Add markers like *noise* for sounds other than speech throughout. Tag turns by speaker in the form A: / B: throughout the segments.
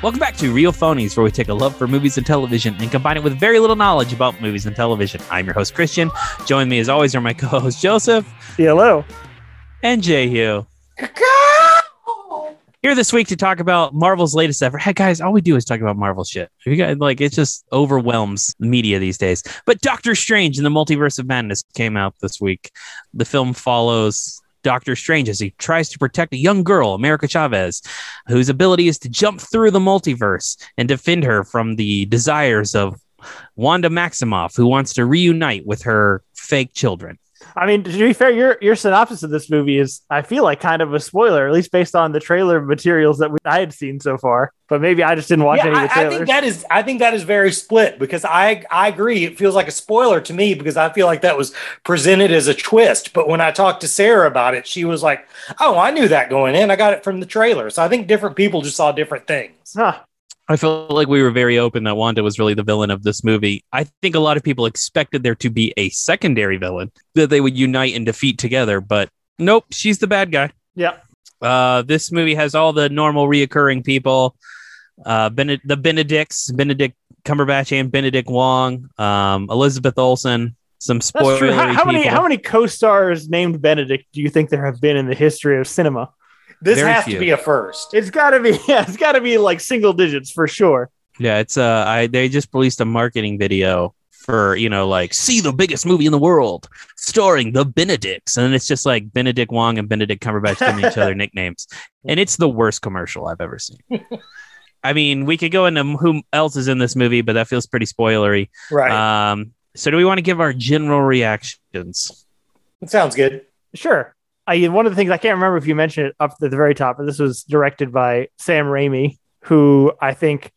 A: Welcome back to Real Phonies, where we take a love for movies and television and combine it with very little knowledge about movies and television. I'm your host, Christian. Join me as always are my co host, Joseph
B: Hello.
A: and Jehu. Here this week to talk about Marvel's latest effort. Hey guys, all we do is talk about Marvel shit. You guys, like it just overwhelms media these days. But Doctor Strange in the Multiverse of Madness came out this week. The film follows Doctor Strange as he tries to protect a young girl, America Chavez, whose ability is to jump through the multiverse and defend her from the desires of Wanda Maximoff, who wants to reunite with her fake children.
B: I mean, to be fair, your your synopsis of this movie is, I feel like, kind of a spoiler, at least based on the trailer materials that we, I had seen so far. But maybe I just didn't watch
C: Yeah,
B: any of the
C: I, I think that is I think that is very split because I I agree it feels like a spoiler to me because I feel like that was presented as a twist but when I talked to Sarah about it she was like oh I knew that going in I got it from the trailer so I think different people just saw different things
B: Huh.
A: I felt like we were very open that Wanda was really the villain of this movie. I think a lot of people expected there to be a secondary villain that they would unite and defeat together, but nope, she's the bad guy.
B: Yeah.
A: Uh, this movie has all the normal reoccurring people. Uh, Bened- the Benedicts, Benedict Cumberbatch and Benedict Wong, um, Elizabeth Olsen, some spoiler.
B: How, how many how many co-stars named Benedict do you think there have been in the history of cinema?
C: This
A: Very
C: has
A: few.
C: to be a first
B: It's got to be *laughs* yeah, it's got to be like single digits for sure.
A: Yeah, it's uh, I they just released a marketing video for you know like see the biggest movie in the world starring the Benedicts, and it's just like Benedict Wong and Benedict Cumberbatch giving each other *laughs* nicknames, and it's the worst commercial I've ever seen. I mean, we could go into who else is in this movie, but that feels pretty spoilery.
C: right
A: Um, so do we want to give our general reactions?
C: it sounds good
B: Sure. I one of the things I can't remember if you mentioned it up at the very top, but this was directed by Sam Raimi, who I think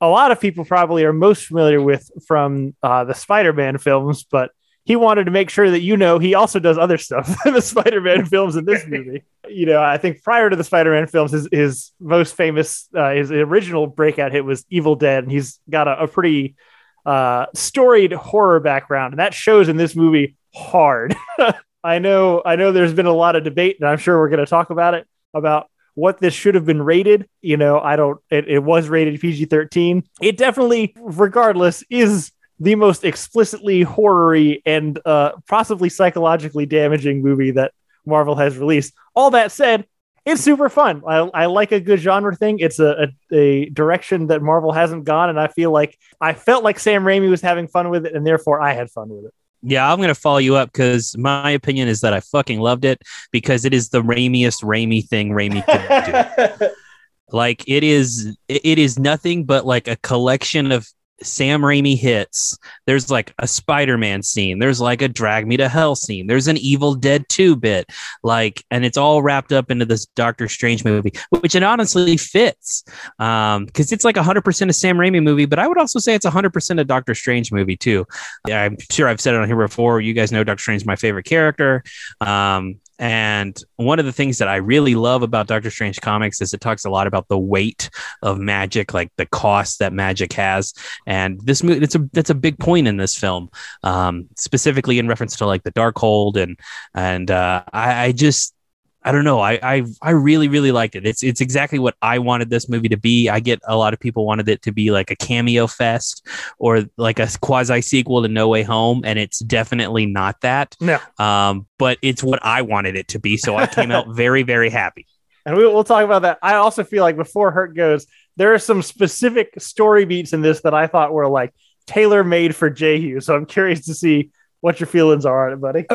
B: a lot of people probably are most familiar with from uh, the Spider-Man films, but he wanted to make sure that you know he also does other stuff *laughs* in the Spider-Man films in this *laughs* movie. You know, I think prior to the Spider-Man films, his, his most famous, uh, his original breakout hit was Evil Dead, and he's got a, a pretty uh, storied horror background, and that shows in this movie hard. *laughs* I know, I know. There's been a lot of debate, and I'm sure we're going to talk about it about what this should have been rated. You know, I don't. It, it was rated PG-13. It definitely, regardless, is the most explicitly horror-y and uh, possibly psychologically damaging movie that Marvel has released. All that said, it's super fun. I, I like a good genre thing. It's a, a, a direction that Marvel hasn't gone, and I feel like I felt like Sam Raimi was having fun with it, and therefore I had fun with it.
A: Yeah, I'm gonna follow you up because my opinion is that I fucking loved it because it is the Raimiest Raimi thing Raimi could do. *laughs* like it is it is nothing but like a collection of Sam Raimi hits. There's like a Spider-Man scene. There's like a Drag Me to Hell scene. There's an Evil Dead 2 bit. Like, and it's all wrapped up into this Doctor Strange movie, which it honestly fits. Um, because it's like 100% a Sam Raimi movie, but I would also say it's 100% a Doctor Strange movie too. Yeah, I'm sure I've said it on here before. You guys know Doctor Strange is my favorite character. Um, and one of the things that I really love about Doctor Strange comics is it talks a lot about the weight of magic, like the cost that magic has. And this movie, it's a that's a big point in this film, um, specifically in reference to like the Darkhold and and uh, I, I just I don't know. I, I I really really liked it. It's it's exactly what I wanted this movie to be. I get a lot of people wanted it to be like a cameo fest or like a quasi sequel to No Way Home, and it's definitely not that.
B: No.
A: Um, but it's what I wanted it to be. So I came out *laughs* very very happy.
B: and we, we'll talk about that. I also feel like before Hurt goes, there are some specific story beats in this that I thought were like tailor made for Jehu. So I'm curious to see what your feelings are on it, buddy.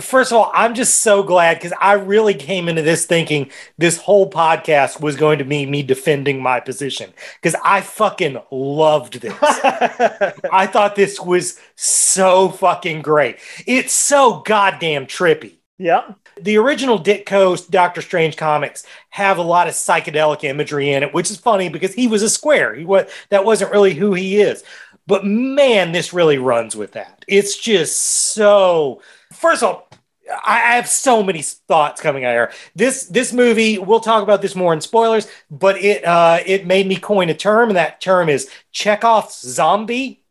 C: First of all, I'm just so glad because I really came into this thinking this whole podcast was going to be me defending my position because I fucking loved this. *laughs* I thought this was so fucking great. It's so goddamn trippy.
B: yeah,
C: The original Ditko Doctor Strange comics have a lot of psychedelic imagery in it, which is funny because he was a square. He was that wasn't really who he is. But man, this really runs with that. It's just so. First of all, I have so many thoughts coming out here. This this movie, we'll talk about this more in spoilers, but it uh, it made me coin a term, and that term is Chekhov's zombie.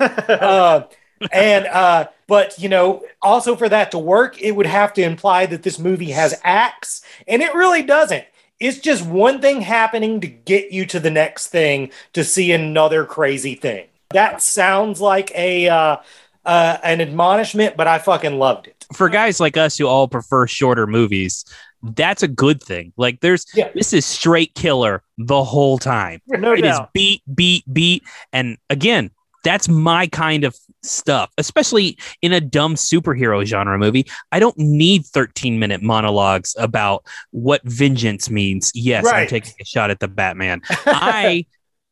C: uh, *laughs* and uh, but you know, also for that to work, it would have to imply that this movie has acts, and it really doesn't. it's just one thing happening to get you to the next thing to see another crazy thing. That sounds like a uh, an admonishment, but I fucking loved it.
A: For guys like us who all prefer shorter movies, that's a good thing. Like there's
C: Yeah.
A: this is straight killer the whole time.
B: No
A: It is
B: doubt.
A: beat, beat, beat. And again, that's my kind of stuff, especially in a dumb superhero genre movie. I don't need 13 minute monologues about what vengeance means. Yes, I'm taking a shot at the Batman. *laughs* I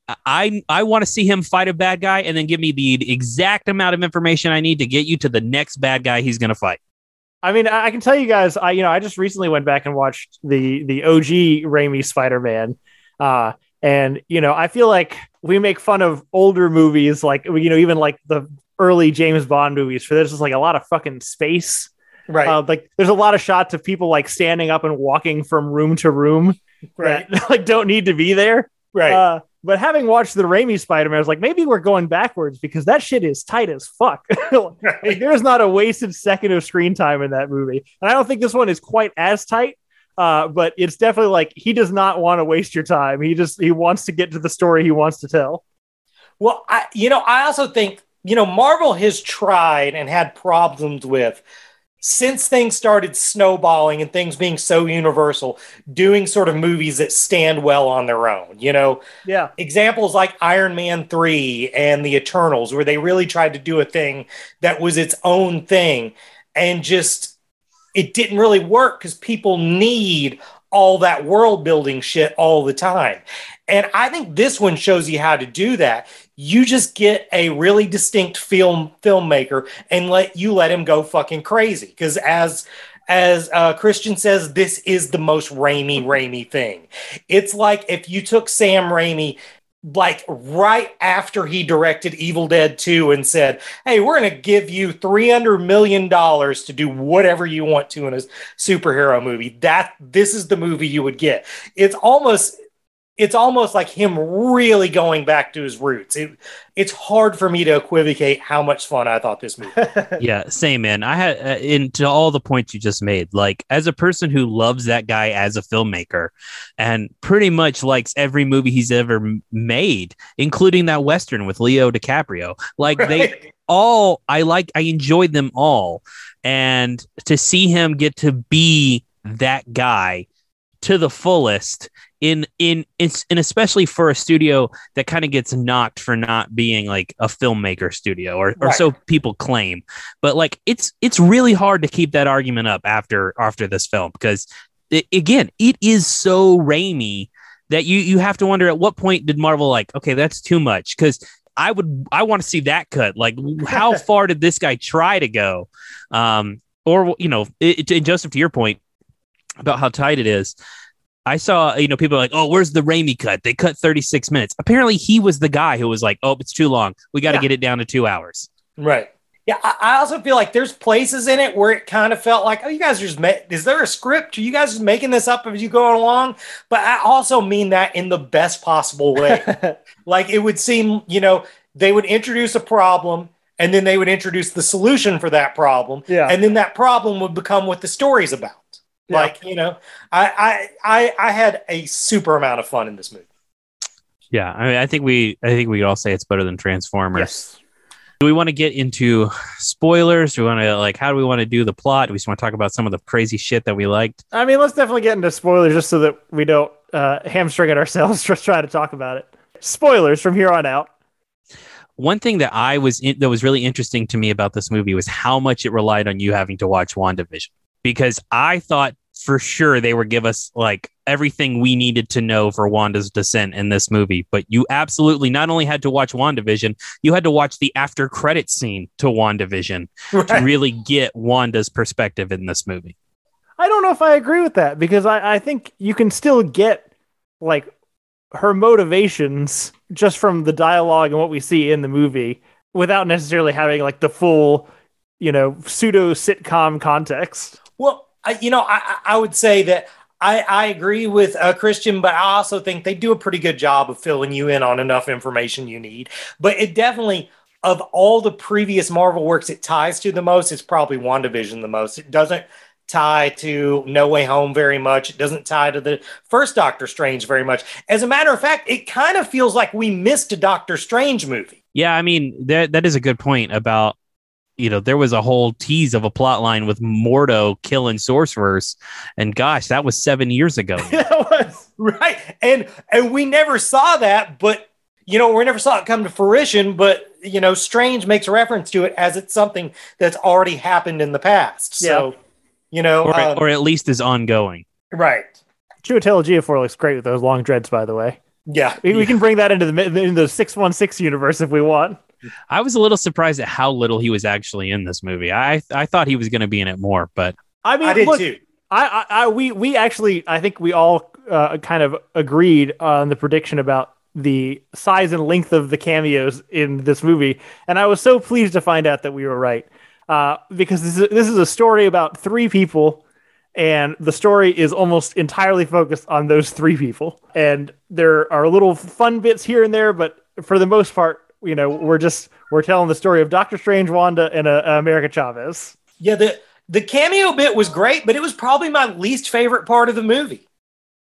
A: I I want to see him fight a bad guy and then give me the exact amount of information I need to get you to the next bad guy he's going to fight.
B: I mean, I I can tell you guys, I you know, I just recently went back and watched the the OG Raimi Spider Man, uh, and you know, I feel like we make fun of older movies, like you know, even like the early James Bond movies, for there's just like a lot of fucking space.
C: Right.
B: Uh, like there's a lot of shots of people like standing up and walking from room to room
C: right.
B: that *laughs* like don't need to be there.
C: Right.
B: Uh, but having watched the Raimi Spider Man, I was like, maybe we're going backwards because that shit is tight as fuck. *laughs* Like, there's not a wasted second of screen time in that movie. And I don't think this one is quite as tight. Uh, but it's definitely like he does not want to waste your time. He just he wants to get to the story he wants to tell.
C: Well, I you know, I also think, you know, Marvel has tried and had problems with since things started snowballing and things being so universal, doing sort of movies that stand well on their own. You know,
B: Yeah.
C: examples like Iron Man 3 and the Eternals, where they really tried to do a thing that was its own thing and just it didn't really work because people need all that world building shit all the time. And I think this one shows you how to do that. You just get a really distinct film filmmaker and let you let him go fucking crazy. Because as as uh, Christian says, this is the most Raimi Raimi thing. It's like if you took Sam Raimi like right after he directed Evil Dead 2 and said, Hey, we're going to give you $300 million to do whatever you want to in a superhero movie. That this is the movie you would get. It's almost it's almost like him really going back to his roots. It, it's hard for me to equivocate how much fun I thought this movie. *laughs*
A: yeah, same man. I had uh, into all the points you just made. Like as a person who loves that guy as a filmmaker, and pretty much likes every movie he's ever made, including that western with Leo DiCaprio. Like they all, I like, I enjoyed them all, and to see him get to be that guy to the fullest in in it's and especially for a studio that kind of gets knocked for not being like a filmmaker studio or, or
C: Right.
A: so people claim. But like it's it's really hard to keep that argument up after after this film because it, again it is so Raimi that you you have to wonder at what point did Marvel like okay that's too much because I would I want to see that cut. Like how *laughs* far did this guy try to go? Um or you know it, it, Joseph to your point about how tight it is I saw, you know, people are like, oh, where's the Raimi cut? They cut 36 minutes. Apparently, he was the guy who was like, oh, it's too long. We got to
C: Yeah.
A: get it down to two hours.
C: Right. Yeah, I, I also feel like there's places in it where it kind of felt like, oh, you guys are just, ma- is there a script? Are you guys just making this up as you go along? But I also mean that in the best possible way. *laughs* like it would seem, you know, they would introduce a problem and then they would introduce the solution for that problem.
B: Yeah.
C: And then that problem would become what the story's about.
B: Yeah.
C: Like, you know, I, I, I, I had a super amount of fun in this movie.
A: Yeah, I, mean, I think we, I think we could all say it's better than Transformers.
B: yes.
A: Do we want to get into spoilers? Do we want to like, how do we want to do the plot? Do we just want to talk about some of the crazy shit that we liked?
B: I mean, let's definitely get into spoilers just so that we don't uh, hamstring it ourselves *laughs* just trying to talk about it. Spoilers from here on out.
A: One thing that I was in, that was really interesting to me about this movie was how much it relied on you having to watch WandaVision because I thought for sure they would give us like everything we needed to know for Wanda's descent in this movie. But you absolutely not only had to watch WandaVision, you had to watch the after credit scene to WandaVision to really get Wanda's perspective in this movie.
B: I don't know if I agree with that because I, I think you can still get like her motivations just from the dialogue and what we see in the movie without necessarily having like the full, you know, pseudo sitcom context.
C: Well, I, you know, I, I would say that I, I agree with uh, Christian, but I also think they do a pretty good job of filling you in on enough information you need. But it definitely, of all the previous Marvel works it ties to the most, it's probably WandaVision the most. It doesn't tie to No Way Home very much. It doesn't tie to the first Doctor Strange very much. As a matter of fact, it kind of feels like we missed a Doctor Strange movie.
A: Yeah, I mean that that is a good point about you know there was a whole tease of a plot line with Mordo killing sorcerers, and gosh, that was seven years ago. *laughs*
B: that was
C: Right. And and we never saw that, but you know, we never saw it come to fruition, but you know, Strange makes reference to it as it's something that's already happened in the past. So, you know,
A: or,
C: um,
A: or at least is ongoing.
C: right.
B: Chiwetel Ejiofor looks great with those long dreads, by the way.
C: Yeah.
B: We, we can bring that into the in the six one six universe if we want.
A: I was a little surprised at how little he was actually in this movie. I I thought he was going to be in it more, but
B: I mean,
C: I did
B: look,
C: too.
B: I, I, I, we, we actually, I think we all uh, kind of agreed on the prediction about the size and length of the cameos in this movie, and I was so pleased to find out that we were right, uh, because this is this is a story about three people, and the story is almost entirely focused on those three people, and there are little fun bits here and there, but for the most part, you know, we're just we're telling the story of Doctor Strange, Wanda, and uh, America Chavez.
C: Yeah, the the cameo bit was great, but it was probably my least favorite part of the movie.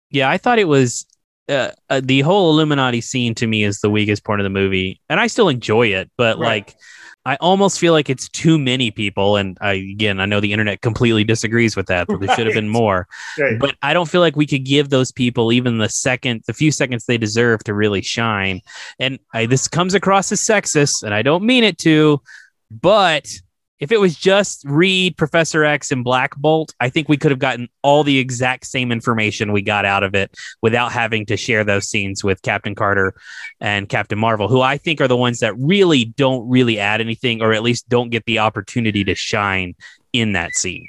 A: yeah, I thought it was uh, uh, the whole Illuminati scene to me is the weakest part of the movie, and I still enjoy it, but
C: Right.
A: like. I almost feel like it's too many people, and I again I know the internet completely disagrees with that. That there should have been more,
C: Right.
A: but I don't feel like we could give those people even the second, the few seconds they deserve to really shine. And I, this comes across as sexist, and I don't mean it to, but if it was just Reed, Professor X, and Black Bolt, I think we could have gotten all the exact same information we got out of it without having to share those scenes with Captain Carter and Captain Marvel, who I think are the ones that really don't really add anything, or at least don't get the opportunity to shine in that scene.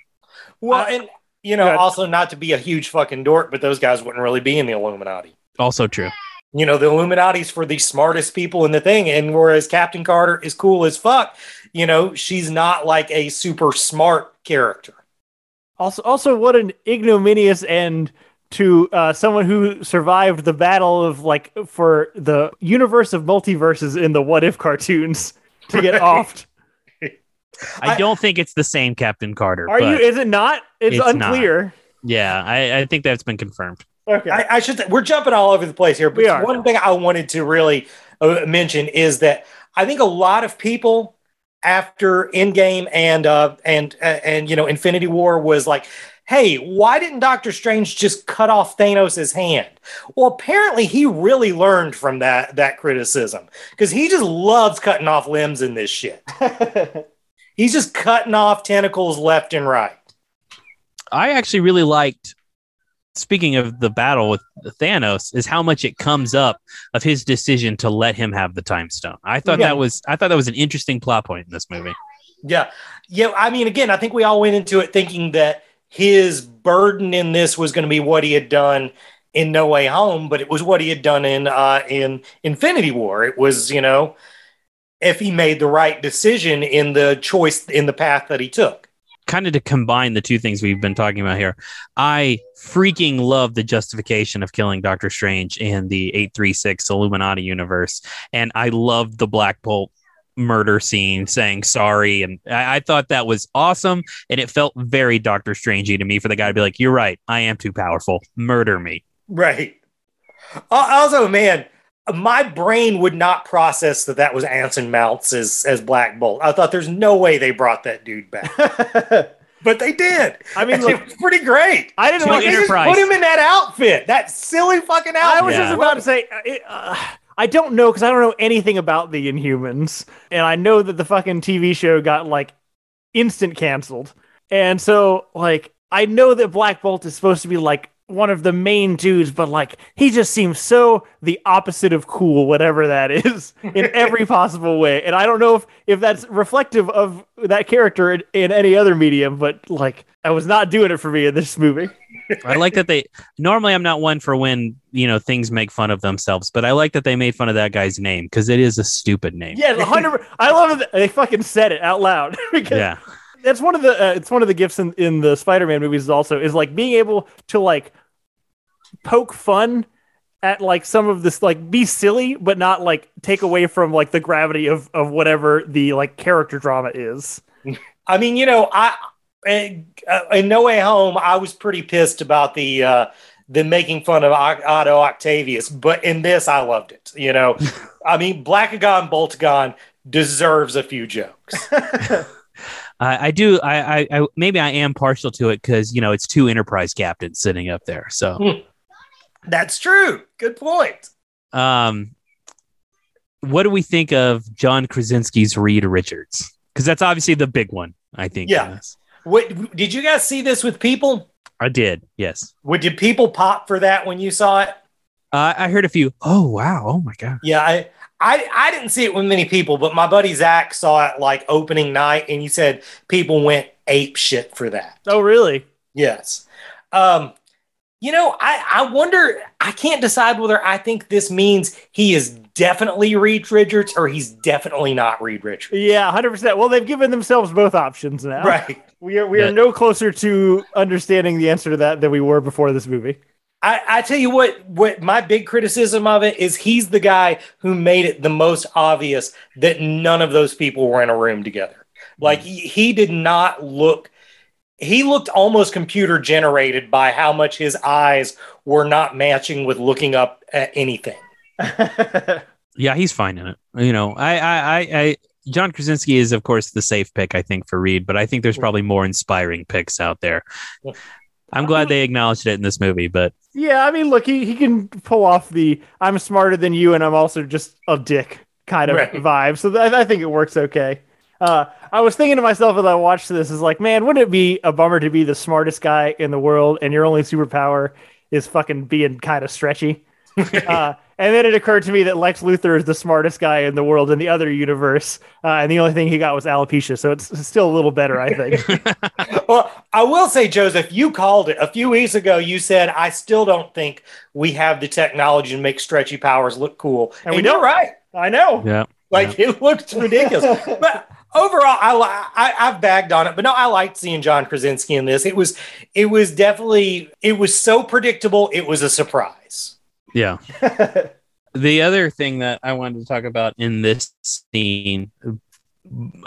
C: Well,
B: I-
C: and you know, also not to be a huge fucking dork, but those guys wouldn't really be in the Illuminati.
A: Also true.
C: You know, the Illuminati's for the smartest people in the thing, and whereas Captain Carter is cool as fuck, you know, she's not like a super smart character.
B: Also, also, what an ignominious end to uh, someone who survived the battle of like for the universe of multiverses in the What If cartoons to get
C: Right.
B: offed.
A: I,
C: I-
A: don't think it's the same Captain Carter.
B: Are you? Is it not? It's,
A: It's not.
B: unclear.
A: Yeah, I, I think that's been confirmed.
B: Okay.
C: I, I should. Say, we're jumping all over the place here, but one thing I wanted to really uh, mention is that I think a lot of people after Endgame and uh, and uh, and you know Infinity War was like, "Hey, why didn't Doctor Strange just cut off Thanos' hand?" Well, apparently he really learned from that that criticism because he just loves cutting off limbs in this shit. *laughs* He's just cutting off tentacles left and right.
A: I actually really liked. Speaking of the battle with Thanos, is how much it comes up of his decision to let him have the time stone. I thought
C: Yeah.
A: that was I thought that was an interesting plot point in this movie.
C: Yeah. Yeah. I mean, again, I think we all went into it thinking that his burden in this was going to be what he had done in No Way Home, but it was what he had done in uh, in Infinity War. It was, you know, if he made the right decision in the choice in the path that he took.
A: Kind of to combine the two things we've been talking about here, I freaking love the justification of killing Doctor Strange in the eight three six Illuminati universe, and I love the Black Bolt murder scene saying sorry and I, I thought that was awesome and it felt very doctor strangey to me for the guy to be like you're right i am too powerful. Murder me.
C: Right. Also, man, my brain would not process that that was Anson Mounts as as Black Bolt. I thought there's no way they brought that dude back, *laughs* but they did.
B: I mean, *laughs* look,
C: it was pretty great.
B: I didn't like
A: Enterprise.
C: put him in that outfit, that silly fucking outfit.
B: I was just about to say, uh, uh, I don't know because I don't know anything about the Inhumans, and I know that the fucking TV show got like instant canceled, and so like I know that Black Bolt is supposed to be like one of the main dudes, but like he just seems so the opposite of cool, whatever that is, *laughs* in every possible way, and I don't know if if that's reflective of that character in, in any other medium, but like I was not doing it for me in this movie.
A: I like that they normally I'm not one for when you know things make fun of themselves, but I like that they made fun of that guy's name because it is a stupid name.
B: Yeah, hundred. I love it. They fucking said it out loud *laughs* because
A: Yeah.
B: That's one of the uh, it's one of the gifts in, in the Spider-Man movies. Is also is like being able to like poke fun at like some of this like be silly but not like take away from like the gravity of of whatever the like character drama is. *laughs*
C: I mean, you know, I in, uh, in No Way Home, I was pretty pissed about the uh, the making fun of Otto Octavius, but in this, I loved it. You know, *laughs* I mean, Blackagar Boltagon deserves a few jokes. *laughs*
A: I, I do. I, I, I maybe I am partial to it because you know it's two Enterprise captains sitting up there. So,
C: That's true. Good point.
A: um, what do we think of John Krasinski's Reed Richards? Because that's obviously the big one. I think.
C: Yeah. What did you guys see this with people?
A: I did. Yes.
C: What did people pop for that when you saw it?
A: Uh, I heard a few. Oh wow! Oh my god!
C: Yeah, I, I I didn't see it with many people, but my buddy Zach saw it like opening night, and he said people went ape shit for that.
B: Oh, really?
C: Yes. Um, you know, I, I wonder, I can't decide whether I think this means he is definitely Reed Richards or he's definitely not Reed Richards.
B: Yeah, hundred percent. Well, they've given themselves both options now.
C: Right.
B: We are we are
A: Yeah.
B: no closer to understanding the answer to that than we were before this movie.
C: I, I tell you what, what my big criticism of it is he's the guy who made it the most obvious that none of those people were in a room together. Like mm. he, he did not look, he looked almost computer generated by how much his eyes were not matching with looking up at anything. *laughs*
A: Yeah, he's fine in it. You know, I, I, I, I John Krasinski is of course the safe pick, I think, for Reed, but I think there's mm. probably more inspiring picks out there. I'm glad they acknowledged it in this movie, but
B: yeah, I mean, look, he, he can pull off the "I'm smarter than you" and I'm also just a dick kind of
C: Right.
B: vibe. So th- I think it works okay. Uh, I was thinking to myself as I watched this, is like, man, wouldn't it be a bummer to be the smartest guy in the world and your only superpower is fucking being kind of stretchy? *laughs* uh, and then it occurred to me that Lex Luthor is the smartest guy in the world in the other universe, uh, and the only thing he got was alopecia. So it's it's still a little better, I think. *laughs*
C: Well, I will say, Joseph, you called it a few weeks ago. You said, I still don't think we have the technology to make stretchy powers look cool.
B: And
C: And,
B: we
C: you're right.
B: I know.
A: yeah.
C: Like it looks ridiculous. *laughs* but overall, I, I I've bagged on it, but no, I liked seeing John Krasinski in this. It was it was definitely it was so predictable. It was a surprise.
A: Yeah. *laughs* the other thing that I wanted to talk about in this scene,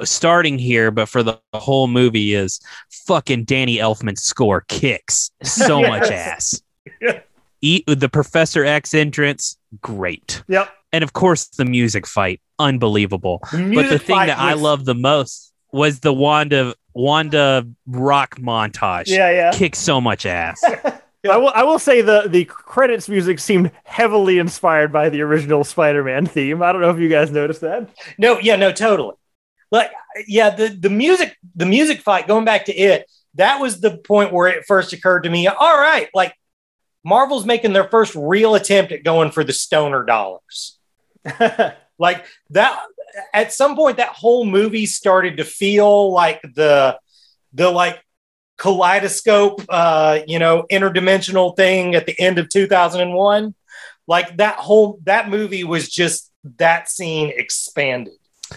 A: starting here, but for the whole movie, is fucking Danny Elfman's score kicks so *laughs* much ass.
C: Yeah.
A: Eat the Professor X entrance, great.
B: Yep.
A: And of course, the music fight, unbelievable. but the thing that I love the most was the Wanda Wanda rock montage.
B: Yeah, yeah.
A: Kicks so much ass. *laughs*
B: I will. I will say the the credits music seemed heavily inspired by the original Spider-Man theme. I don't know if you guys noticed that.
C: No, yeah, no, totally. Like, yeah, the the music, the music fight. Going back to it, that was the point where it first occurred to me. All right, like Marvel's making their first real attempt at going for the stoner dollars. *laughs* like that. At some point, that whole movie started to feel like the the like kaleidoscope, uh, you know, interdimensional thing at the end of 2001. Like that whole that movie was just that scene expanded.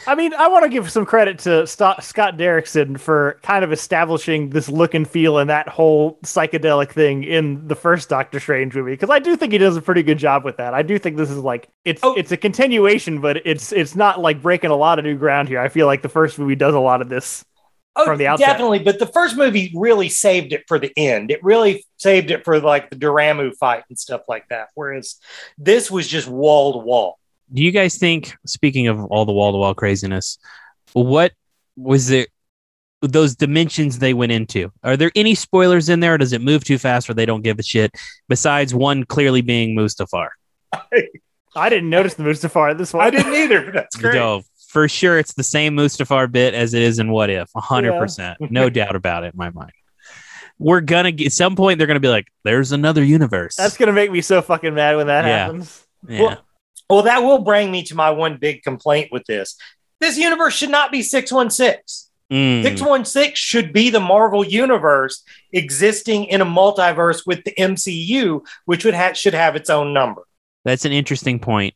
B: I mean, I want to give some credit to St- Scott Derrickson for kind of establishing this look and feel and that whole psychedelic thing in the first Doctor Strange movie because I do think he does a pretty good job with that. I do think this is like it's
C: Oh.
B: it's a continuation, but it's it's not like breaking a lot of new ground here. I feel like the first movie does a lot of this.
C: Oh,
B: From the outset.
C: definitely. But the first movie really saved it for the end. It really saved it for like the Dormammu fight and stuff like that. Whereas this was just wall to wall.
A: do you guys think speaking of all the wall to wall craziness what was it those dimensions they went into are there any spoilers in there or does it move too fast or they don't give a shit besides one clearly being mustafar *laughs*
B: I didn't notice the Mustafar this one.
C: I didn't either, but that's great.
A: no for sure it's the same mustafar bit as it is in what if 100% no *laughs* doubt about it in my mind we're gonna get at some point they're gonna be like there's another universe
B: That's gonna make me so fucking mad when that
A: Yeah.
B: happens.
A: yeah.
C: Well, well, that will bring me to my one big complaint with this. This universe should not be 616.
A: Mm.
C: 616 should be the Marvel universe existing in a multiverse with the MCU, which would have should have its own number.
A: That's an interesting point.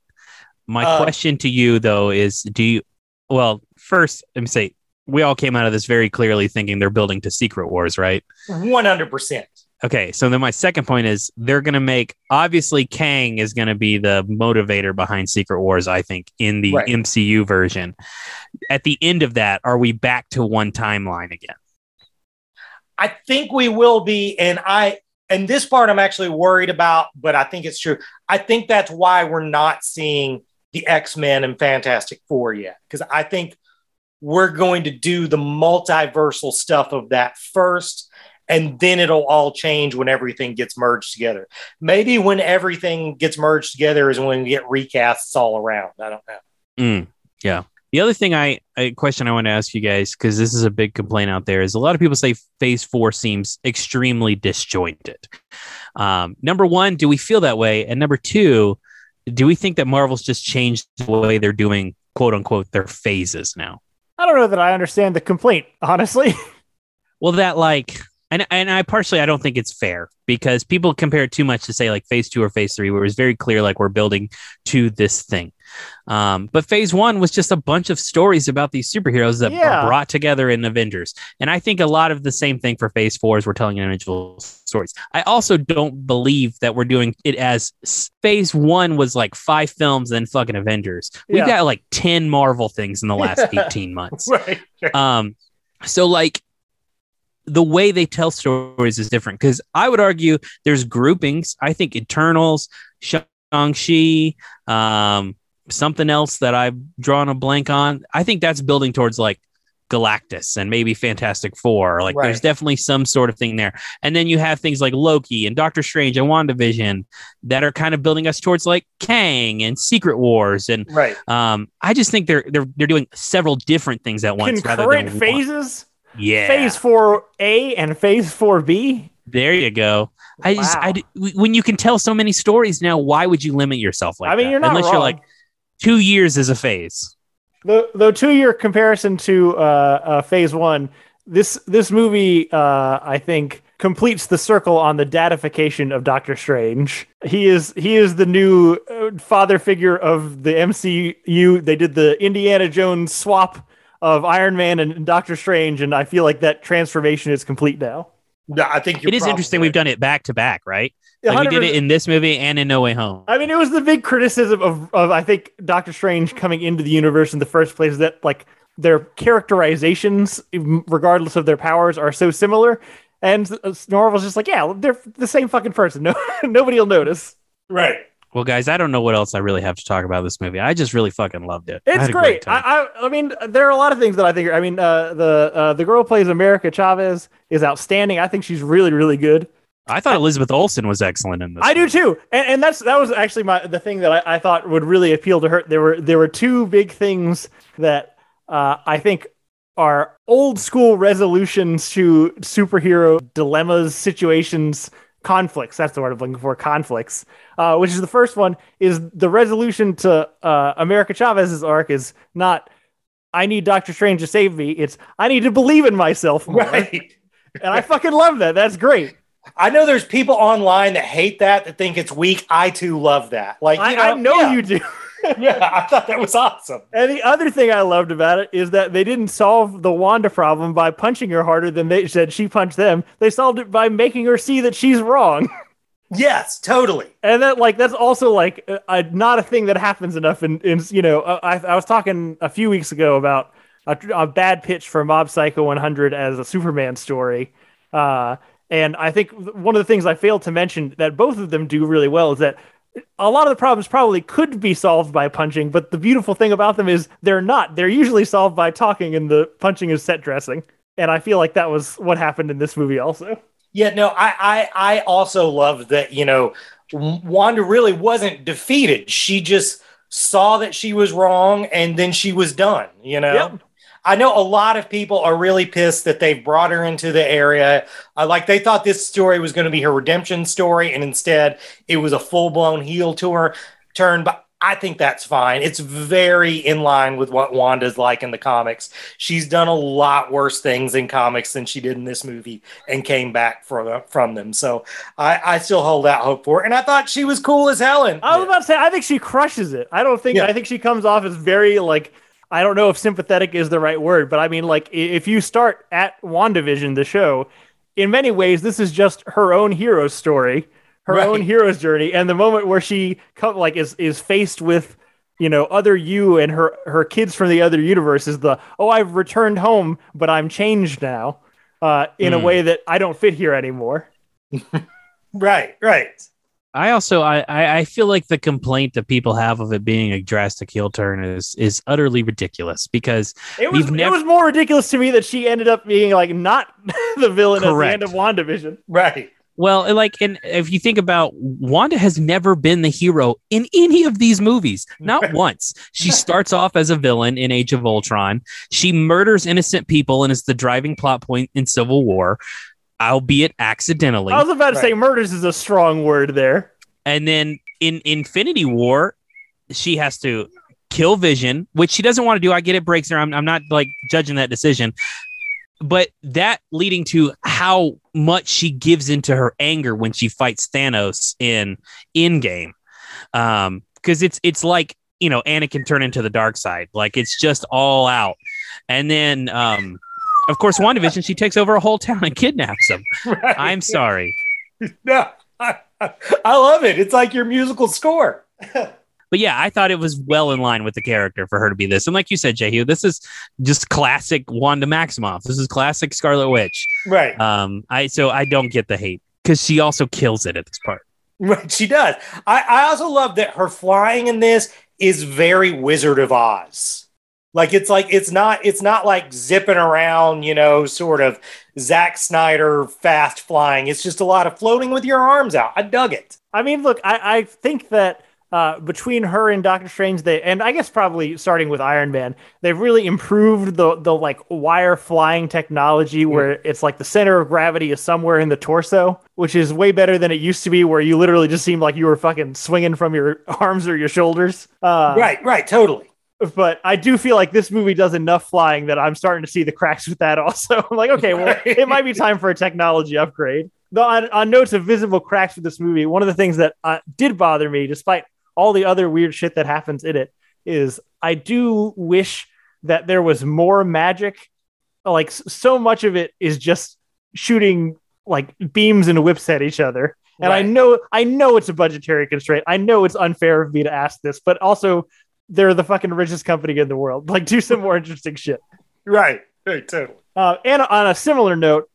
A: My
C: Uh,
A: question to you though is do you well, first let me say we all came out of this very clearly thinking they're building to Secret Wars, right?
C: 100%.
A: Okay, so then my second point is they're going to make obviously Kang is going to be the motivator behind Secret Wars, I think, in the
C: Right.
A: MCU version. At the end of that, are we back to one timeline again?
C: I think we will be, and I and this part I'm actually worried about, but I think it's true. I think that's why we're not seeing the X Men and Fantastic Four yet, because I think we're going to do the multiversal stuff of that first, and then it'll all change when everything gets merged together. Maybe when everything gets merged together is when we get recasts all around. I don't know.
A: Mm, yeah. The other thing I a question I want to ask you guys because this is a big complaint out there is a lot of people say Phase Four seems extremely disjointed. Um, number one, do we feel that way? And number two, do we think that Marvel's just changed the way they're doing quote unquote their phases now?
B: I don't know that I understand the complaint, honestly. *laughs*
A: Well, that like and and I partially I don't think it's fair because people compare it too much to say like phase two or phase three, where it's very clear like we're building to this thing. Um, but phase one was just a bunch of stories about these superheroes that
B: Yeah.
A: are brought together in Avengers. And I think a lot of the same thing for phase four is we're telling individual stories. I also don't believe that we're doing it as phase one was like five films, then fucking Avengers. We've
B: Yeah.
A: got like 10 Marvel things in the last *laughs* 18 months
C: Right. *laughs*
A: um so like the way they tell stories is different because i would argue there's groupings i think eternals shang-chi um something else that i've drawn a blank on i think that's building towards like galactus and maybe fantastic four like there's definitely some sort of thing there and then you have things like loki and doctor strange and wandavision that are kind of building us towards like kang and secret wars and
C: Right.
A: um, I just think they're they're they're doing several different things at once rather
B: Concurrent
A: than one.
B: phases,
A: Yeah,
B: phase four A and phase four B.
A: there you go. I just I when you can tell so many stories now, why would you limit yourself like
B: I mean,
A: that?
B: you're not
A: unless
B: wrong.
A: you're like two years is a phase.
B: the the two year comparison to uh, uh, phase one, this this movie uh, I think completes the circle on the datification of Doctor Strange. He is he is the new uh, father figure of the MCU. They did the Indiana Jones swap of Iron Man and Doctor Strange, and I feel like that transformation is complete now.
C: No, I think you're
A: It is interesting.
C: probably
A: We've done it back to back, right? Like we did it in this movie and in No Way Home.
B: I mean, it was the big criticism of, of I think Doctor Strange coming into the universe in the first place that like their characterizations, regardless of their powers, are so similar. And uh, Marvel's just like, yeah, they're the same fucking person. No, *laughs* nobody will notice.
C: right.
A: Well, guys, I don't know what else I really have to talk about this movie. I just really fucking loved it.
B: It's
A: had a
B: great. I, I, I mean, there are a lot of things that I think. I mean, uh, the uh, the girl who plays America Chavez is outstanding. I think she's really, really good.
A: I thought Elizabeth Olsen was excellent in this.
B: I do too, and, and that's that was actually my the thing that I, I thought would really appeal to her. There were there were two big things that uh, I think are old school resolutions to superhero dilemmas, situations, conflicts. That's the word I'm looking for. Conflicts. Uh, which is the first one is the resolution to uh, America Chavez's arc is not. I need Doctor Strange to save me. It's I need to believe in myself more.
C: Right.
B: And I fucking love that. That's great.
C: I know there's people online that hate that, that think it's weak. I too love that. Like, you
B: I, I know
C: yeah,
B: you do. *laughs*
C: Yeah, I thought that was awesome.
B: And the other thing I loved about it is that they didn't solve the Wanda problem by punching her harder than they said she punched them. They solved it by making her see that she's wrong. *laughs*
C: Yes, totally.
B: And that like that's also like a, a- not a thing that happens enough in, in you know uh, I, I was talking a few weeks ago about a, a bad pitch for Mob Psycho 100 as a Superman story. Uh, and I think one of the things I failed to mention that both of them do really well is that a lot of the problems probably could be solved by punching, but the beautiful thing about them is they're not. They're usually solved by talking, and the punching is set dressing. And I feel like that was what happened in this movie also.
C: Yeah, no, I, I, I also love that. You know, Wanda really wasn't defeated. She just saw that she was wrong, and then she was done. You know.
B: Yep.
C: I know a lot of people are really pissed that they've brought her into the area. Uh, like they thought this story was going to be her redemption story, and instead it was a full blown heel to her turn. But I think that's fine. It's very in line with what Wanda's like in the comics. She's done a lot worse things in comics than she did in this movie, and came back from from them. So I, I still hold out hope for her. And I thought she was cool as hell. in
B: I was about to say, I think she crushes it. I don't think,
C: Yeah.
B: I think she comes off as very, like, I don't know if sympathetic is the right word, but I mean, like, if you start at WandaVision, the show, in many ways, this is just her own hero story, her
C: Right.
B: own hero's journey. And the moment where she, co- like, is, is faced with, you know, other you and her, her kids from the other universe is the, oh, I've returned home, but I'm changed now. uh, in a
A: Hmm.
B: way that I don't fit here anymore. *laughs*
C: Right, right.
A: I also I, I I feel like the complaint that people have of it being a drastic heel turn is is utterly ridiculous because
B: It was
A: We've
B: it was more ridiculous to me that she ended up being like not *laughs* the villain
A: Correct.
B: at the end of WandaVision.
C: Right.
A: well like and if you think about Wanda has never been the hero in any of these movies not once she *laughs* starts off as a villain in Age of Ultron she murders innocent people and is the driving plot point in Civil War albeit accidentally
B: I was about to say murders is a strong word there.
A: And then in Infinity War, she has to kill Vision, which she doesn't want to do. I get it breaks her. I'm, I'm not like judging that decision. But that leading to how much she gives into her anger when she fights Thanos in Endgame. Um, because it's it's like you know, Anakin turn into the dark side. Like it's just all out. And then um of course, WandaVision, she takes over a whole town and kidnaps them. *laughs*
C: right.
A: I'm sorry. *laughs*
C: No, I, I love it. It's like your musical score. *laughs*
A: But yeah, I thought it was well in line with the character for her to be this. And like you said, Jehu, this is just classic Wanda Maximoff. This is classic Scarlet Witch.
C: Right.
A: Um, I so I don't get the hate because she also kills it at this part.
C: Right. She does. I, I also love that her flying in this is very Wizard of Oz. Like it's like it's not it's not like zipping around, you know, sort of Zack Snyder fast flying. It's just a lot of floating with your arms out. I dug it.
B: I mean, look, I, I think that uh, between her and Doctor Strange, they and I guess probably starting with Iron Man, they've really improved the the like wire flying technology where it's like the center of gravity is somewhere in the torso, which is way better than it used to be, where you literally just seemed like you were fucking swinging from your *laughs* arms or your shoulders. Uh,
C: right, right, totally.
B: But I do feel like this movie does enough flying that I'm starting to see the cracks with that. Also, *laughs* I'm like, okay, well, it might be time for a technology upgrade. Though on, on notes of visible cracks with this movie, one of the things that uh, did bother me, despite all the other weird shit that happens in it, is I do wish that there was more magic. Like so much of it is just shooting like beams and whips at each other. And I know I know it's a budgetary constraint. I know it's unfair of me to ask this, but also they're the fucking richest company in the world. *laughs* Like do some more interesting shit.
C: Right, right, totally.
B: Uh, and on a similar note,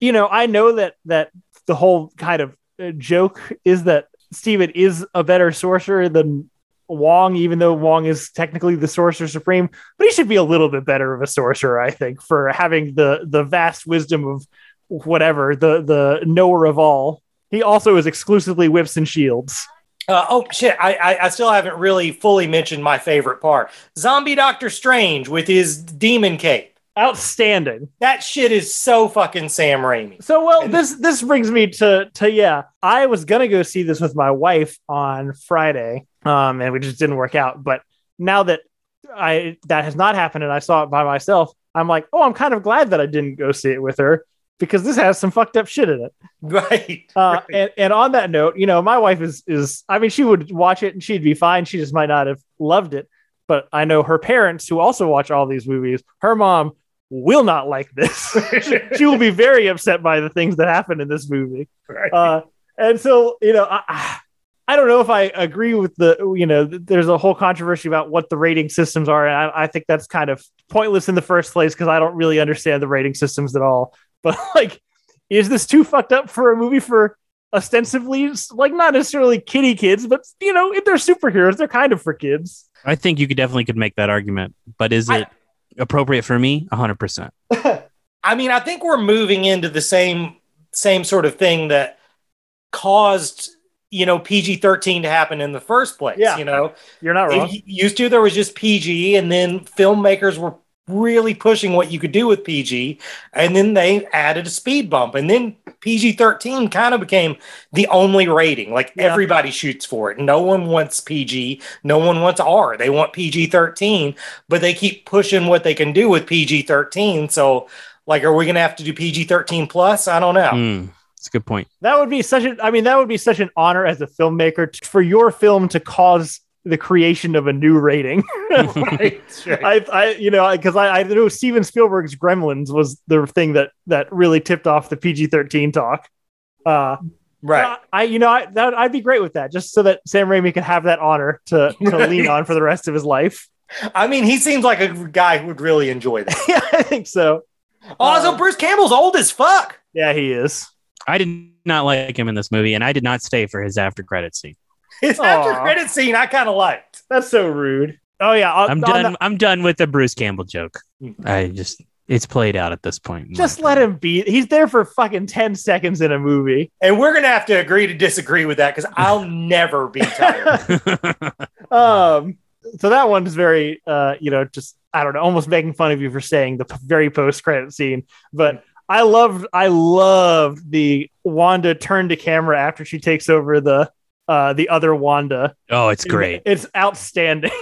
B: you know, I know that that the whole kind of uh, joke is that Steven is a better sorcerer than Wong, even though Wong is technically the sorcerer supreme. But he should be a little bit better of a sorcerer, I think, for having the the vast wisdom of whatever the the knower of all. He also is exclusively whips and shields.
C: Uh, oh shit! I, I I still haven't really fully mentioned my favorite part: Zombie Doctor Strange with his demon cape.
B: Outstanding.
C: That shit is so fucking Sam Raimi.
B: So well,
C: And-
B: this this brings me to to yeah. I was gonna go see this with my wife on Friday, um, and we just didn't work out. But now that I that has not happened, and I saw it by myself, I'm like, oh, I'm kind of glad that I didn't go see it with her because this has some fucked up shit in it. *laughs*
C: Right.
B: Uh,
C: right.
B: and, and on that note, you know, my wife is is I mean, she would watch it and she'd be fine. She just might not have loved it. But I know her parents who also watch all these movies, her mom will not like this. *laughs* she, she will be very upset by the things that happen in this movie.
C: Right.
B: Uh, and so, you know, I, I don't know if I agree with the, you know, there's a whole controversy about what the rating systems are. And I, I think that's kind of pointless in the first place because I don't really understand the rating systems at all. But *laughs* like, is this too fucked up for a movie for ostensibly, like, not necessarily kiddie kids, but, you know, if they're superheroes, they're kind of for kids.
A: I think you could definitely could make that argument, but is
C: I-
A: it appropriate for me? hundred percent. *laughs*
C: I mean, I think we're moving into the same same sort of thing that caused you know PG thirteen to happen in the first place.
B: Yeah.
C: You know,
B: You're not wrong.
C: It used to there was just PG, and then filmmakers were really pushing what you could do with PG, and then they added a speed bump, and then PG thirteen kind of became the only rating. Like
B: Yeah.
C: everybody shoots for it. No one wants PG. No one wants R. They want PG thirteen, but they keep pushing what they can do with PG thirteen. So, like, are we going to have to do PG thirteen plus? I don't know.
A: Mm, that's a good point.
B: That would be such a I mean that would be such an honor as a filmmaker t- for your film to cause the creation of a new rating. *laughs* *laughs*
C: Right, right.
B: I, I you know because I, I know Steven Spielberg's Gremlins was the thing that that really tipped off the PG thirteen talk. Uh,
C: right.
B: I you know I, that I'd be great with that just so that Sam Raimi could have that honor to to
C: Right. *laughs*
B: lean on for the rest of his life.
C: I mean, he seems like a guy who would really enjoy that.
B: yeah, I think so.
C: Also,
B: Uh,
C: Bruce Campbell's old as fuck.
B: Yeah, he is.
A: I did not like him in this movie, and I did not stay for his after credit scene.
C: His
B: Aw.
C: after credit scene, I kind of liked.
B: That's so rude. Oh yeah, on-
A: I'm done.
B: the-
A: I'm done with the Bruce Campbell joke.
C: Hmm.
A: I just it's played out at this point.
B: just let him be. He's there for fucking ten seconds in a movie.
C: And we're gonna have to agree to disagree with that because I'll *laughs* never be tired. *laughs*
B: Um, so that one is very, uh, you know, just I don't know, almost making fun of you for saying the p- very post credit scene. But I loved, I loved the Wanda turn to camera after she takes over the uh the other Wanda.
A: oh, it's great.
B: It's outstanding. *laughs*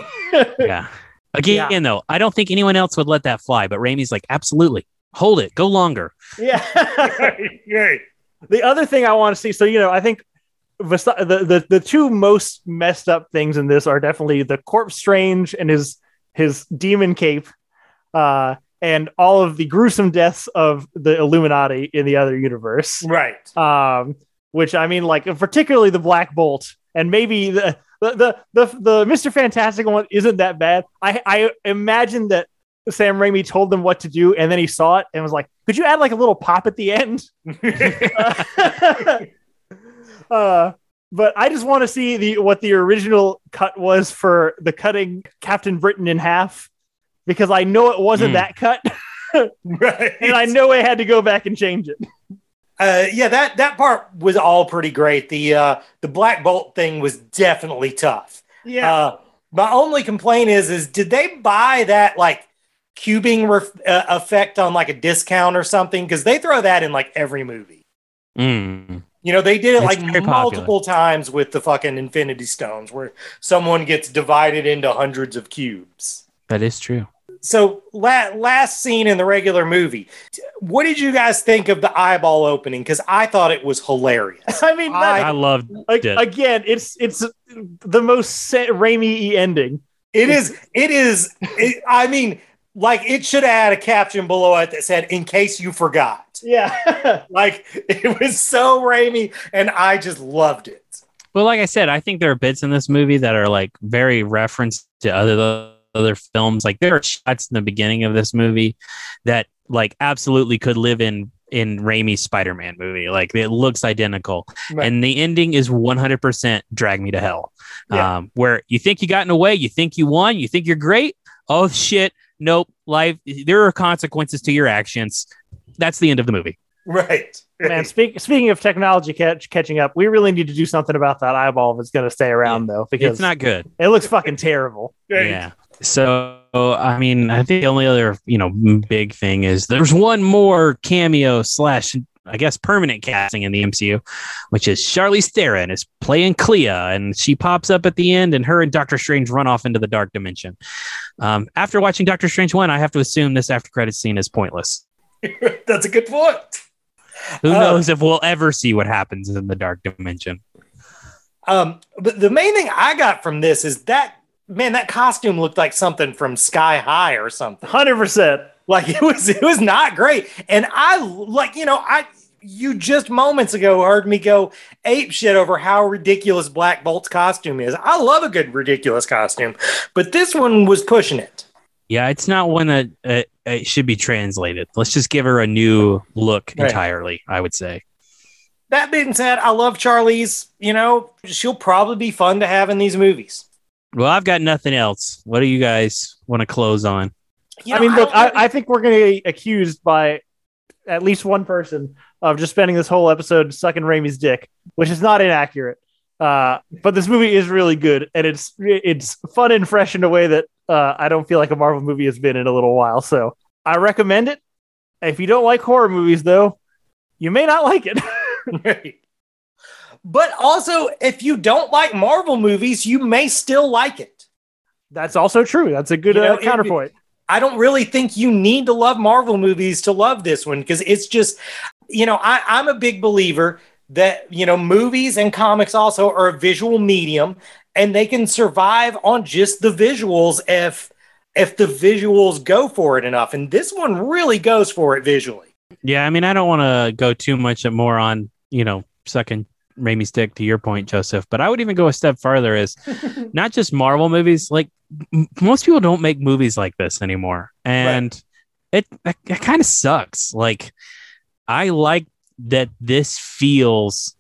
A: Yeah. Again, though, I don't think anyone else would let that fly, but Raimi's like, absolutely, hold it, go longer.
B: yeah. *laughs*
C: Yay.
B: the other thing I want to see, so you know, I think the, the the two most messed up things in this are definitely the corpse strange and his his demon cape, uh, and all of the gruesome deaths of the Illuminati in the other universe.
C: Right.
B: Um, which I mean, like particularly the Black Bolt, and maybe the the the the, the Mister Fantastic one isn't that bad. I I imagine that. Sam Raimi told them what to do, and then he saw it and was like, "Could you add like a little pop at the end?" *laughs* *laughs* uh, but I just want to see the what the original cut was for the cutting Captain Britain in half because I know it wasn't
A: Hmm.
B: that cut, *laughs*
C: right.
B: and I know I had to go back and change it.
C: Uh, yeah, that that part was all pretty great. The uh, the Black Bolt thing was definitely tough. Uh, my only complaint is, is did they buy that like cubing ref- uh, effect on like a discount or something? Because they throw that in like every movie.
A: Mm.
C: You know, they did it
A: It's
C: like
A: very popular.
C: multiple times with the fucking Infinity Stones, where someone gets divided into hundreds of cubes.
A: That is true.
C: So, la- last scene in the regular movie, what did you guys think of the eyeball opening? Because I thought it was hilarious. *laughs*
B: I mean,
C: I-
B: that,
A: I loved
B: like,
A: it.
B: again, it's it's the most sa- Raimi ending.
C: It is, it is, it, I mean, like it should have had a caption below it that said, in case you forgot.
B: Yeah, *laughs*
C: Like it was so Raimi, and I just loved it.
A: Well, like I said, I think there are bits in this movie that are like very referenced to other other films. Like there are shots in the beginning of this movie that like absolutely could live in in Raimi's Spider-Man movie. Like it looks identical,
C: Right.
A: and the ending is 100% drag me to hell.
C: Yeah.
A: Um, where you think you got in a way, you think you won, you think you're great. Oh shit! Nope. Life. There are consequences to your actions. That's the end of the movie.
C: Right.
B: man. Speak, speaking of technology catch, catching up, we really need to do something about that eyeball if it's going to stay around, though, because
A: It's not good.
B: it looks fucking terrible.
A: Yeah. So I mean, I think the only other you know big thing is there's one more cameo slash I guess permanent casting in the MCU, which is Charlize Theron is playing Clea, and she pops up at the end, and her and Doctor Strange run off into the dark dimension. Um, after watching Doctor Strange one, I have to assume this after credit scene is pointless. *laughs*
C: That's a good point.
A: Who
C: Uh,
A: knows if we'll ever see what happens in the dark dimension?
C: Um, but the main thing I got from this is that man, that costume looked like something from Sky High or something.
B: Hundred percent.
C: Like it was, it was not great. And I like, you know, I you just moments ago heard me go ape shit over how ridiculous Black Bolt's costume is. I love a good ridiculous costume, but this one was pushing it.
A: Yeah, it's not one that uh, it should be translated. Let's just give her a new look
C: Right.
A: entirely. I would say.
C: That being said, I love Charlize. You know, she'll probably be fun to have in these movies.
A: Well, I've got nothing else. What do you guys want to close on?
C: You
B: I mean, look, I, I think we're going to be accused by at least one person of just spending this whole episode sucking Raimi's dick, which is not inaccurate. Uh, but this movie is really good, and it's it's fun and fresh in a way that uh, I don't feel like a Marvel movie has been in a little while. So I recommend it. If you don't like horror movies, though, you may not like it. *laughs*
C: Right. But also, if you don't like Marvel movies, you may still like it.
B: That's also true. That's a good
C: You know,
B: uh,
C: it-
B: counterpoint.
C: I don't really think you need to love Marvel movies to love this one because it's just, you know, I, I'm a big believer that, you know, movies and comics also are a visual medium and they can survive on just the visuals if if the visuals go for it enough. And this one really goes for it visually.
A: Yeah, I mean, I don't want to go too much more on you know sucking Raimi's stick to your point, Joseph, but I would even go a step farther. Is *laughs* not just Marvel movies. Like m- most people don't make movies like this anymore, and it it, it kind of sucks. Like I like that this feels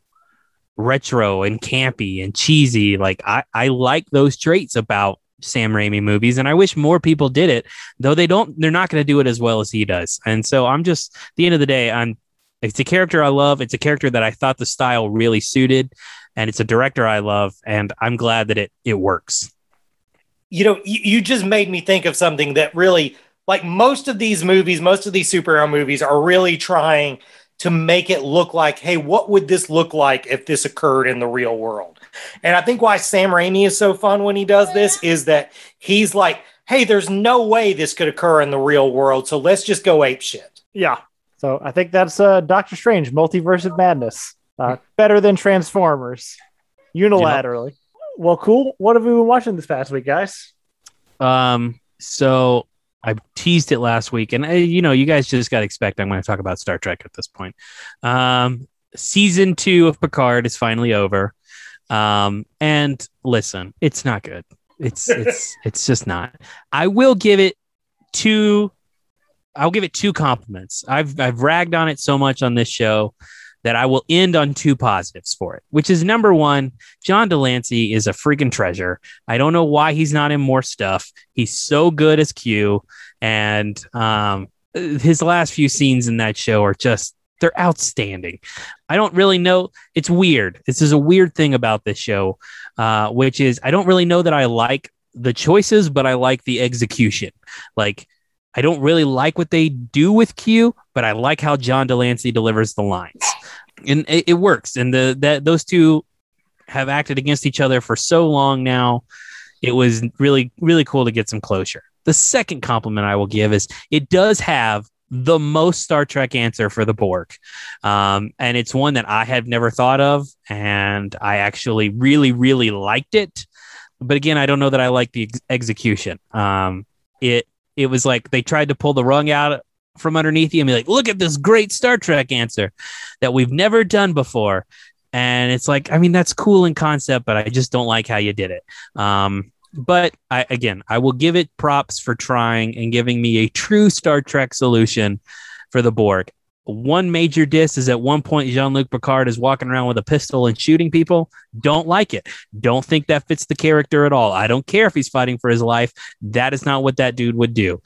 A: retro and campy and cheesy. Like I, I like those traits about Sam Raimi movies, and I wish more people did it. Though they don't, they're not going to do it as well as he does. And so I'm just, at the end of the day, I'm. It's a character I love. It's a character that I thought the style really suited, and it's a director I love, and I'm glad that it it works.
C: You know, you, you just made me think of something that really, like most of these movies, most of these superhero movies are really trying to make it look like, hey, what would this look like if this occurred in the real world? And I think why Sam Raimi is so fun when he does this is that he's like, hey, there's no way this could occur in the real world. So let's just go ape shit.
B: Yeah. So I think that's uh, Doctor Strange, Multiverse of Madness. Uh, better than Transformers, unilaterally. Yep. Well, cool. What have we been watching this past week, guys?
A: Um, so I teased it last week, and uh, you know, you guys just got to expect I'm going to talk about Star Trek at this point. Um, season two of Picard is finally over, um, and listen, it's not good. It's it's *laughs* it's just not. I will give it two. I'll give it two compliments. I've I've ragged on it so much on this show that I will end on two positives for it, which is number one, John de Lancie is a freaking treasure. I don't know why he's not in more stuff. He's so good as Q, and um, his last few scenes in that show are just they're outstanding. I don't really know. It's weird. This is a weird thing about this show, uh, which is I don't really know that I like the choices, but I like the execution. Like I don't really like what they do with Q, but I like how John de Lancie delivers the lines, and it, it works. And the that those two have acted against each other for so long now. It was really really cool to get some closure. The second compliment I will give is it does have the most Star Trek answer for the Borg. Um, and it's one that I have never thought of. And I actually really, really liked it. But again, I don't know that I like the ex- execution. Um, it it was like they tried to pull the rug out from underneath you and be like, look at this great Star Trek answer that we've never done before. And it's like, I mean, that's cool in concept, but I just don't like how you did it. Um, but I, again, I will give it props for trying and giving me a true Star Trek solution for the Borg. One major diss is at one point Jean Luc Picard is walking around with a pistol and shooting people. Don't like it. Don't think that fits the character at all. I don't care if he's fighting for his life. That is not what that dude would do.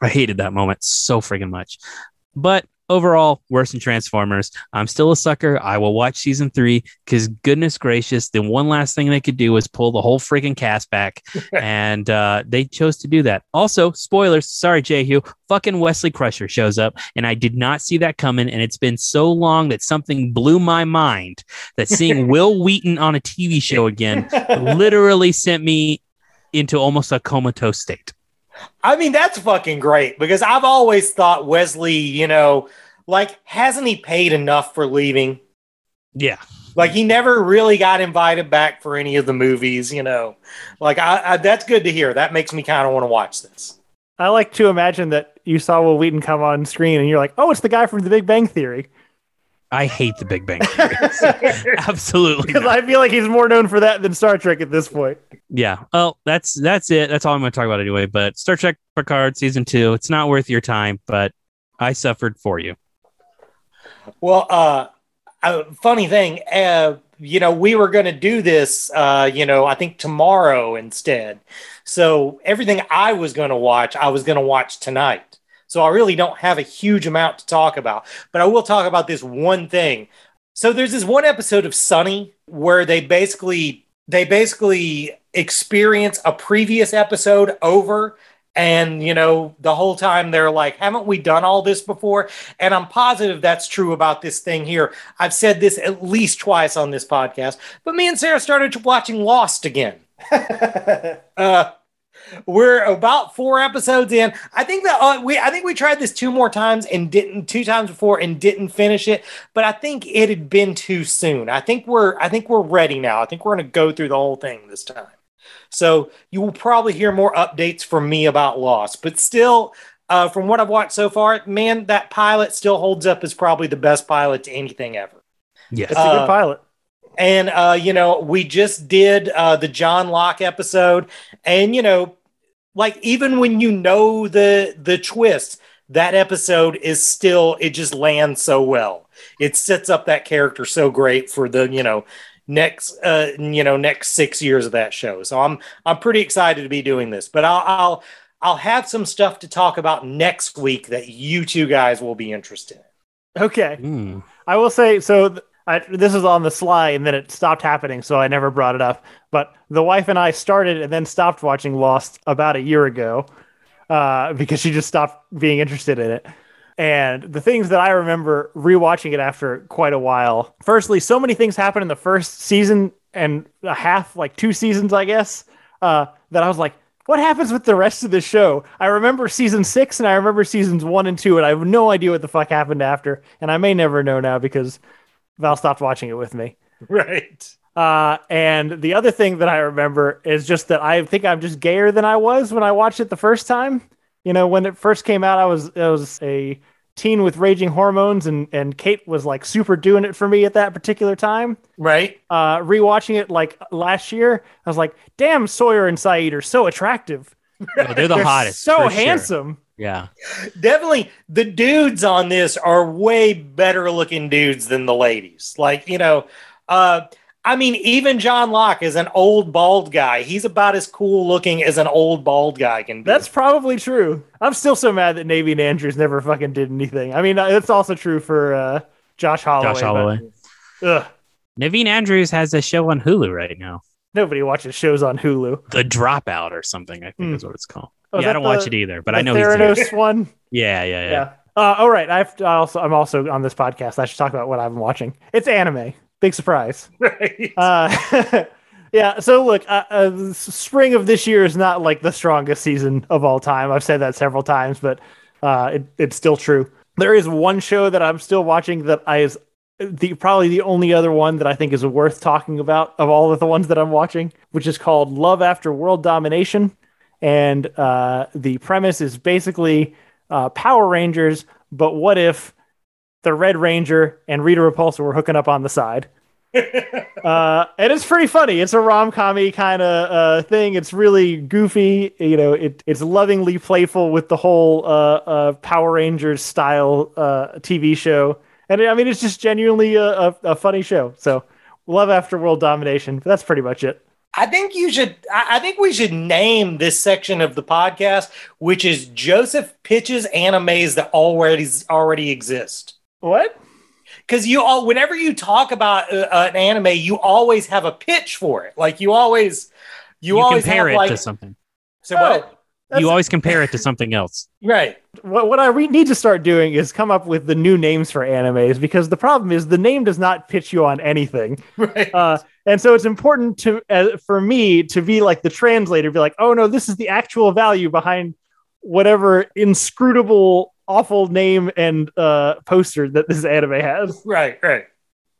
A: I hated that moment so freaking much. But overall, worse than Transformers. I'm still a sucker. I will watch season three because goodness gracious, the one last thing they could do was pull the whole freaking cast back, *laughs* and uh, they chose to do that. Also, spoilers. Sorry, Jehu. Fucking Wesley Crusher shows up, and I did not see that coming. And it's been so long that something blew my mind that seeing *laughs* Wil Wheaton on a TV show again *laughs* literally sent me into almost a comatose state.
C: I mean, that's fucking great because I've always thought Wesley, you know, like, hasn't he paid enough for leaving?
A: Yeah.
C: Like, he never really got invited back for any of the movies, you know. Like, I, I that's good to hear. That makes me kind of want to watch this.
B: I like to imagine that you saw Wil Wheaton come on screen and you're like, oh, it's the guy from The Big Bang Theory.
A: I hate The Big Bang Theory. *laughs* Absolutely.
B: Because I feel like he's more known for that than Star Trek at this point.
A: Yeah. Well, that's that's it. That's all I'm going to talk about anyway. But Star Trek Picard season two, it's not worth your time, but I suffered for you.
C: Well, uh, uh funny thing, uh, you know, we were going to do this, uh, you know, I think tomorrow instead. So everything I was going to watch, I was going to watch tonight. So I really don't have a huge amount to talk about, but I will talk about this one thing. So there's this one episode of Sunny where they basically they basically experience a previous episode over and you know the whole time they're like haven't we done all this before? And i'm positive that's true about this thing here. I've said this at least twice on this podcast but me and sarah started watching lost again. *laughs* Uh, we're about four episodes in. I think that uh, we I think we tried this two more times and didn't two times before and didn't finish it. But I think it had been too soon. I think we're I think we're ready now. I think we're going to go through the whole thing this time. So you will probably hear more updates from me about Lost. But still, uh, from what I've watched so far, man, that pilot still holds up as probably the best pilot to anything ever.
B: Yes, it's a good uh, pilot.
C: And uh, you know, we just did uh, the John Locke episode, and you know, like even when you know the the twist, that episode is still it just lands so well. It sets up that character so great for the you know next uh you know next six years of that show. So I'm I'm pretty excited to be doing this. But I'll I'll I'll have some stuff to talk about next week that you two guys will be interested in.
B: Okay.
A: Mm.
B: I will say so. th- I, this is on the sly, and then it stopped happening, so I never brought it up. But the wife and I started and then stopped watching Lost about a year ago uh, because she just stopped being interested in it. And the things that I remember rewatching it after quite a while. Firstly, so many things happened in the first season and a half, like two seasons, I guess, uh, that I was like, what happens with the rest of the show? I remember season six and I remember seasons one and two, and I have no idea what the fuck happened after. And I may never know now because Val stopped watching it with me. *laughs*
C: Right.
B: Uh, and the other thing that I remember is just that I think I'm just gayer than I was when I watched it the first time. You know, when it first came out, I was I was a teen with raging hormones, and and Kate was like super doing it for me at that particular time.
C: Right.
B: Uh, rewatching it like last year, I was like, "Damn, Sawyer and Sayid are so attractive.
A: Oh, they're the hottest.
B: so
A: handsome." sure.
B: Handsome."
A: Yeah.
C: Definitely the dudes on this are way better looking dudes than the ladies. Like, you know, uh I mean, even John Locke is an old bald guy. He's about as cool looking as an old bald guy can be.
B: That's probably true. I'm still so mad that Naveen Andrews never fucking did anything. I mean, that's also true for uh, Josh Holloway.
A: Josh
B: but-
A: Holloway.
B: Ugh,
A: Naveen Andrews has a show on Hulu right now.
B: Nobody watches shows on Hulu.
A: The Dropout or something, I think
B: Hmm.
A: is what it's called.
B: Oh,
A: yeah, I don't watch it either, but
B: the
A: I know he's there.
B: Theranos *laughs* one.
A: Yeah, yeah, yeah.
B: Yeah. Uh, all right. I've I also I'm also on this podcast. I should talk about what I've been watching. It's anime. Big surprise. *laughs*
C: right.
B: Uh, *laughs* yeah. So look, uh, uh, spring of this year is not like the strongest season of all time. I've said that several times, but uh, it, it's still true. There is one show that I'm still watching that I is the probably the only other one that I think is worth talking about of all of the ones that I'm watching, which is called Love After World Domination, and uh, the premise is basically uh, Power Rangers, but what if the Red Ranger and Rita Repulsa were hooking up on the side? *laughs* uh, and it's pretty funny. It's a rom commy kind of uh, thing. It's really goofy. You know, it, it's lovingly playful with the whole uh, uh, Power Rangers style uh, TV show. And I mean, it's just genuinely a, a, a funny show. So, love after world domination. But that's pretty much it.
C: I think you should. I I think we should name this section of the podcast, which is Joseph pitches animes that already already exist.
B: What?
C: Because you all, whenever you talk about uh, an anime, you always have a pitch for it. Like you always, you,
A: You,
C: always
A: compare
C: have
A: it
C: like.
A: to something.
C: so what?
B: That's-
A: You always *laughs* compare it to something else.
C: Right.
B: what, what I re- need to start doing is come up with the new names for animes because the problem is the name does not pitch you on anything. *laughs*
C: Right.
B: Uh, and so it's important to uh, for me to be like the translator, be like, oh no, this is the actual value behind whatever inscrutable, awful name and uh, poster that this anime has.
C: right. Right.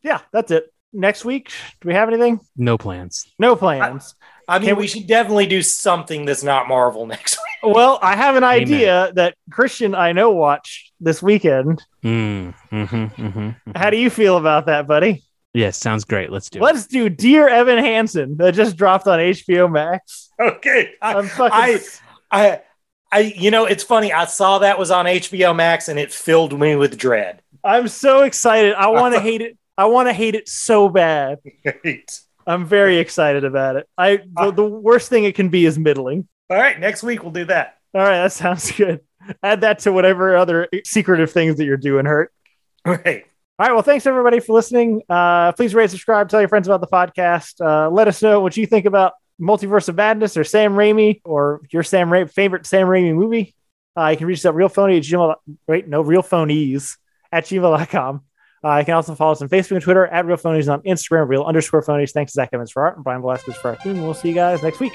B: Yeah, that's it. Next week, do we have anything?
A: No plans.
B: No plans.
C: I mean, we,
B: we-
C: should definitely do something that's not Marvel *laughs* next week.
B: well, I have an idea that Christian I know watched this weekend.
A: Mm, mhm, mhm, mhm.
B: How do you feel about that, buddy?
A: Yes, sounds great. Let's do it.
B: Let's do Dear Evan Hansen that just dropped on HBO Max.
C: Okay. I,
B: I'm fucking.
C: I, I, I, you know, it's funny. I saw that was on HBO Max, and it filled me with dread.
B: I'm so excited. I want to *laughs* hate it. I want to hate it so bad.
C: Right.
B: I'm very excited about it. I the, the worst thing it can be is middling.
C: All right. Next week we'll do that.
B: All right, that sounds good. Add that to whatever other secretive things that you're doing. Hurt.
C: Right.
B: All right. Well, thanks everybody for listening. Uh, please rate, subscribe, tell your friends about the podcast. Uh, let us know what you think about Multiverse of Madness or Sam Raimi or your Sam Ra- favorite Sam Raimi movie. Uh, you can reach us at realphony at gmail. Wait, no, realphonies at gmail.com. Uh, you can also follow us on Facebook and Twitter at Real Phonies and on Instagram, real underscore phonies. Thanks to Zach Evans for art and Brian Velasquez for our team. We'll see you guys next week.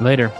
A: Later.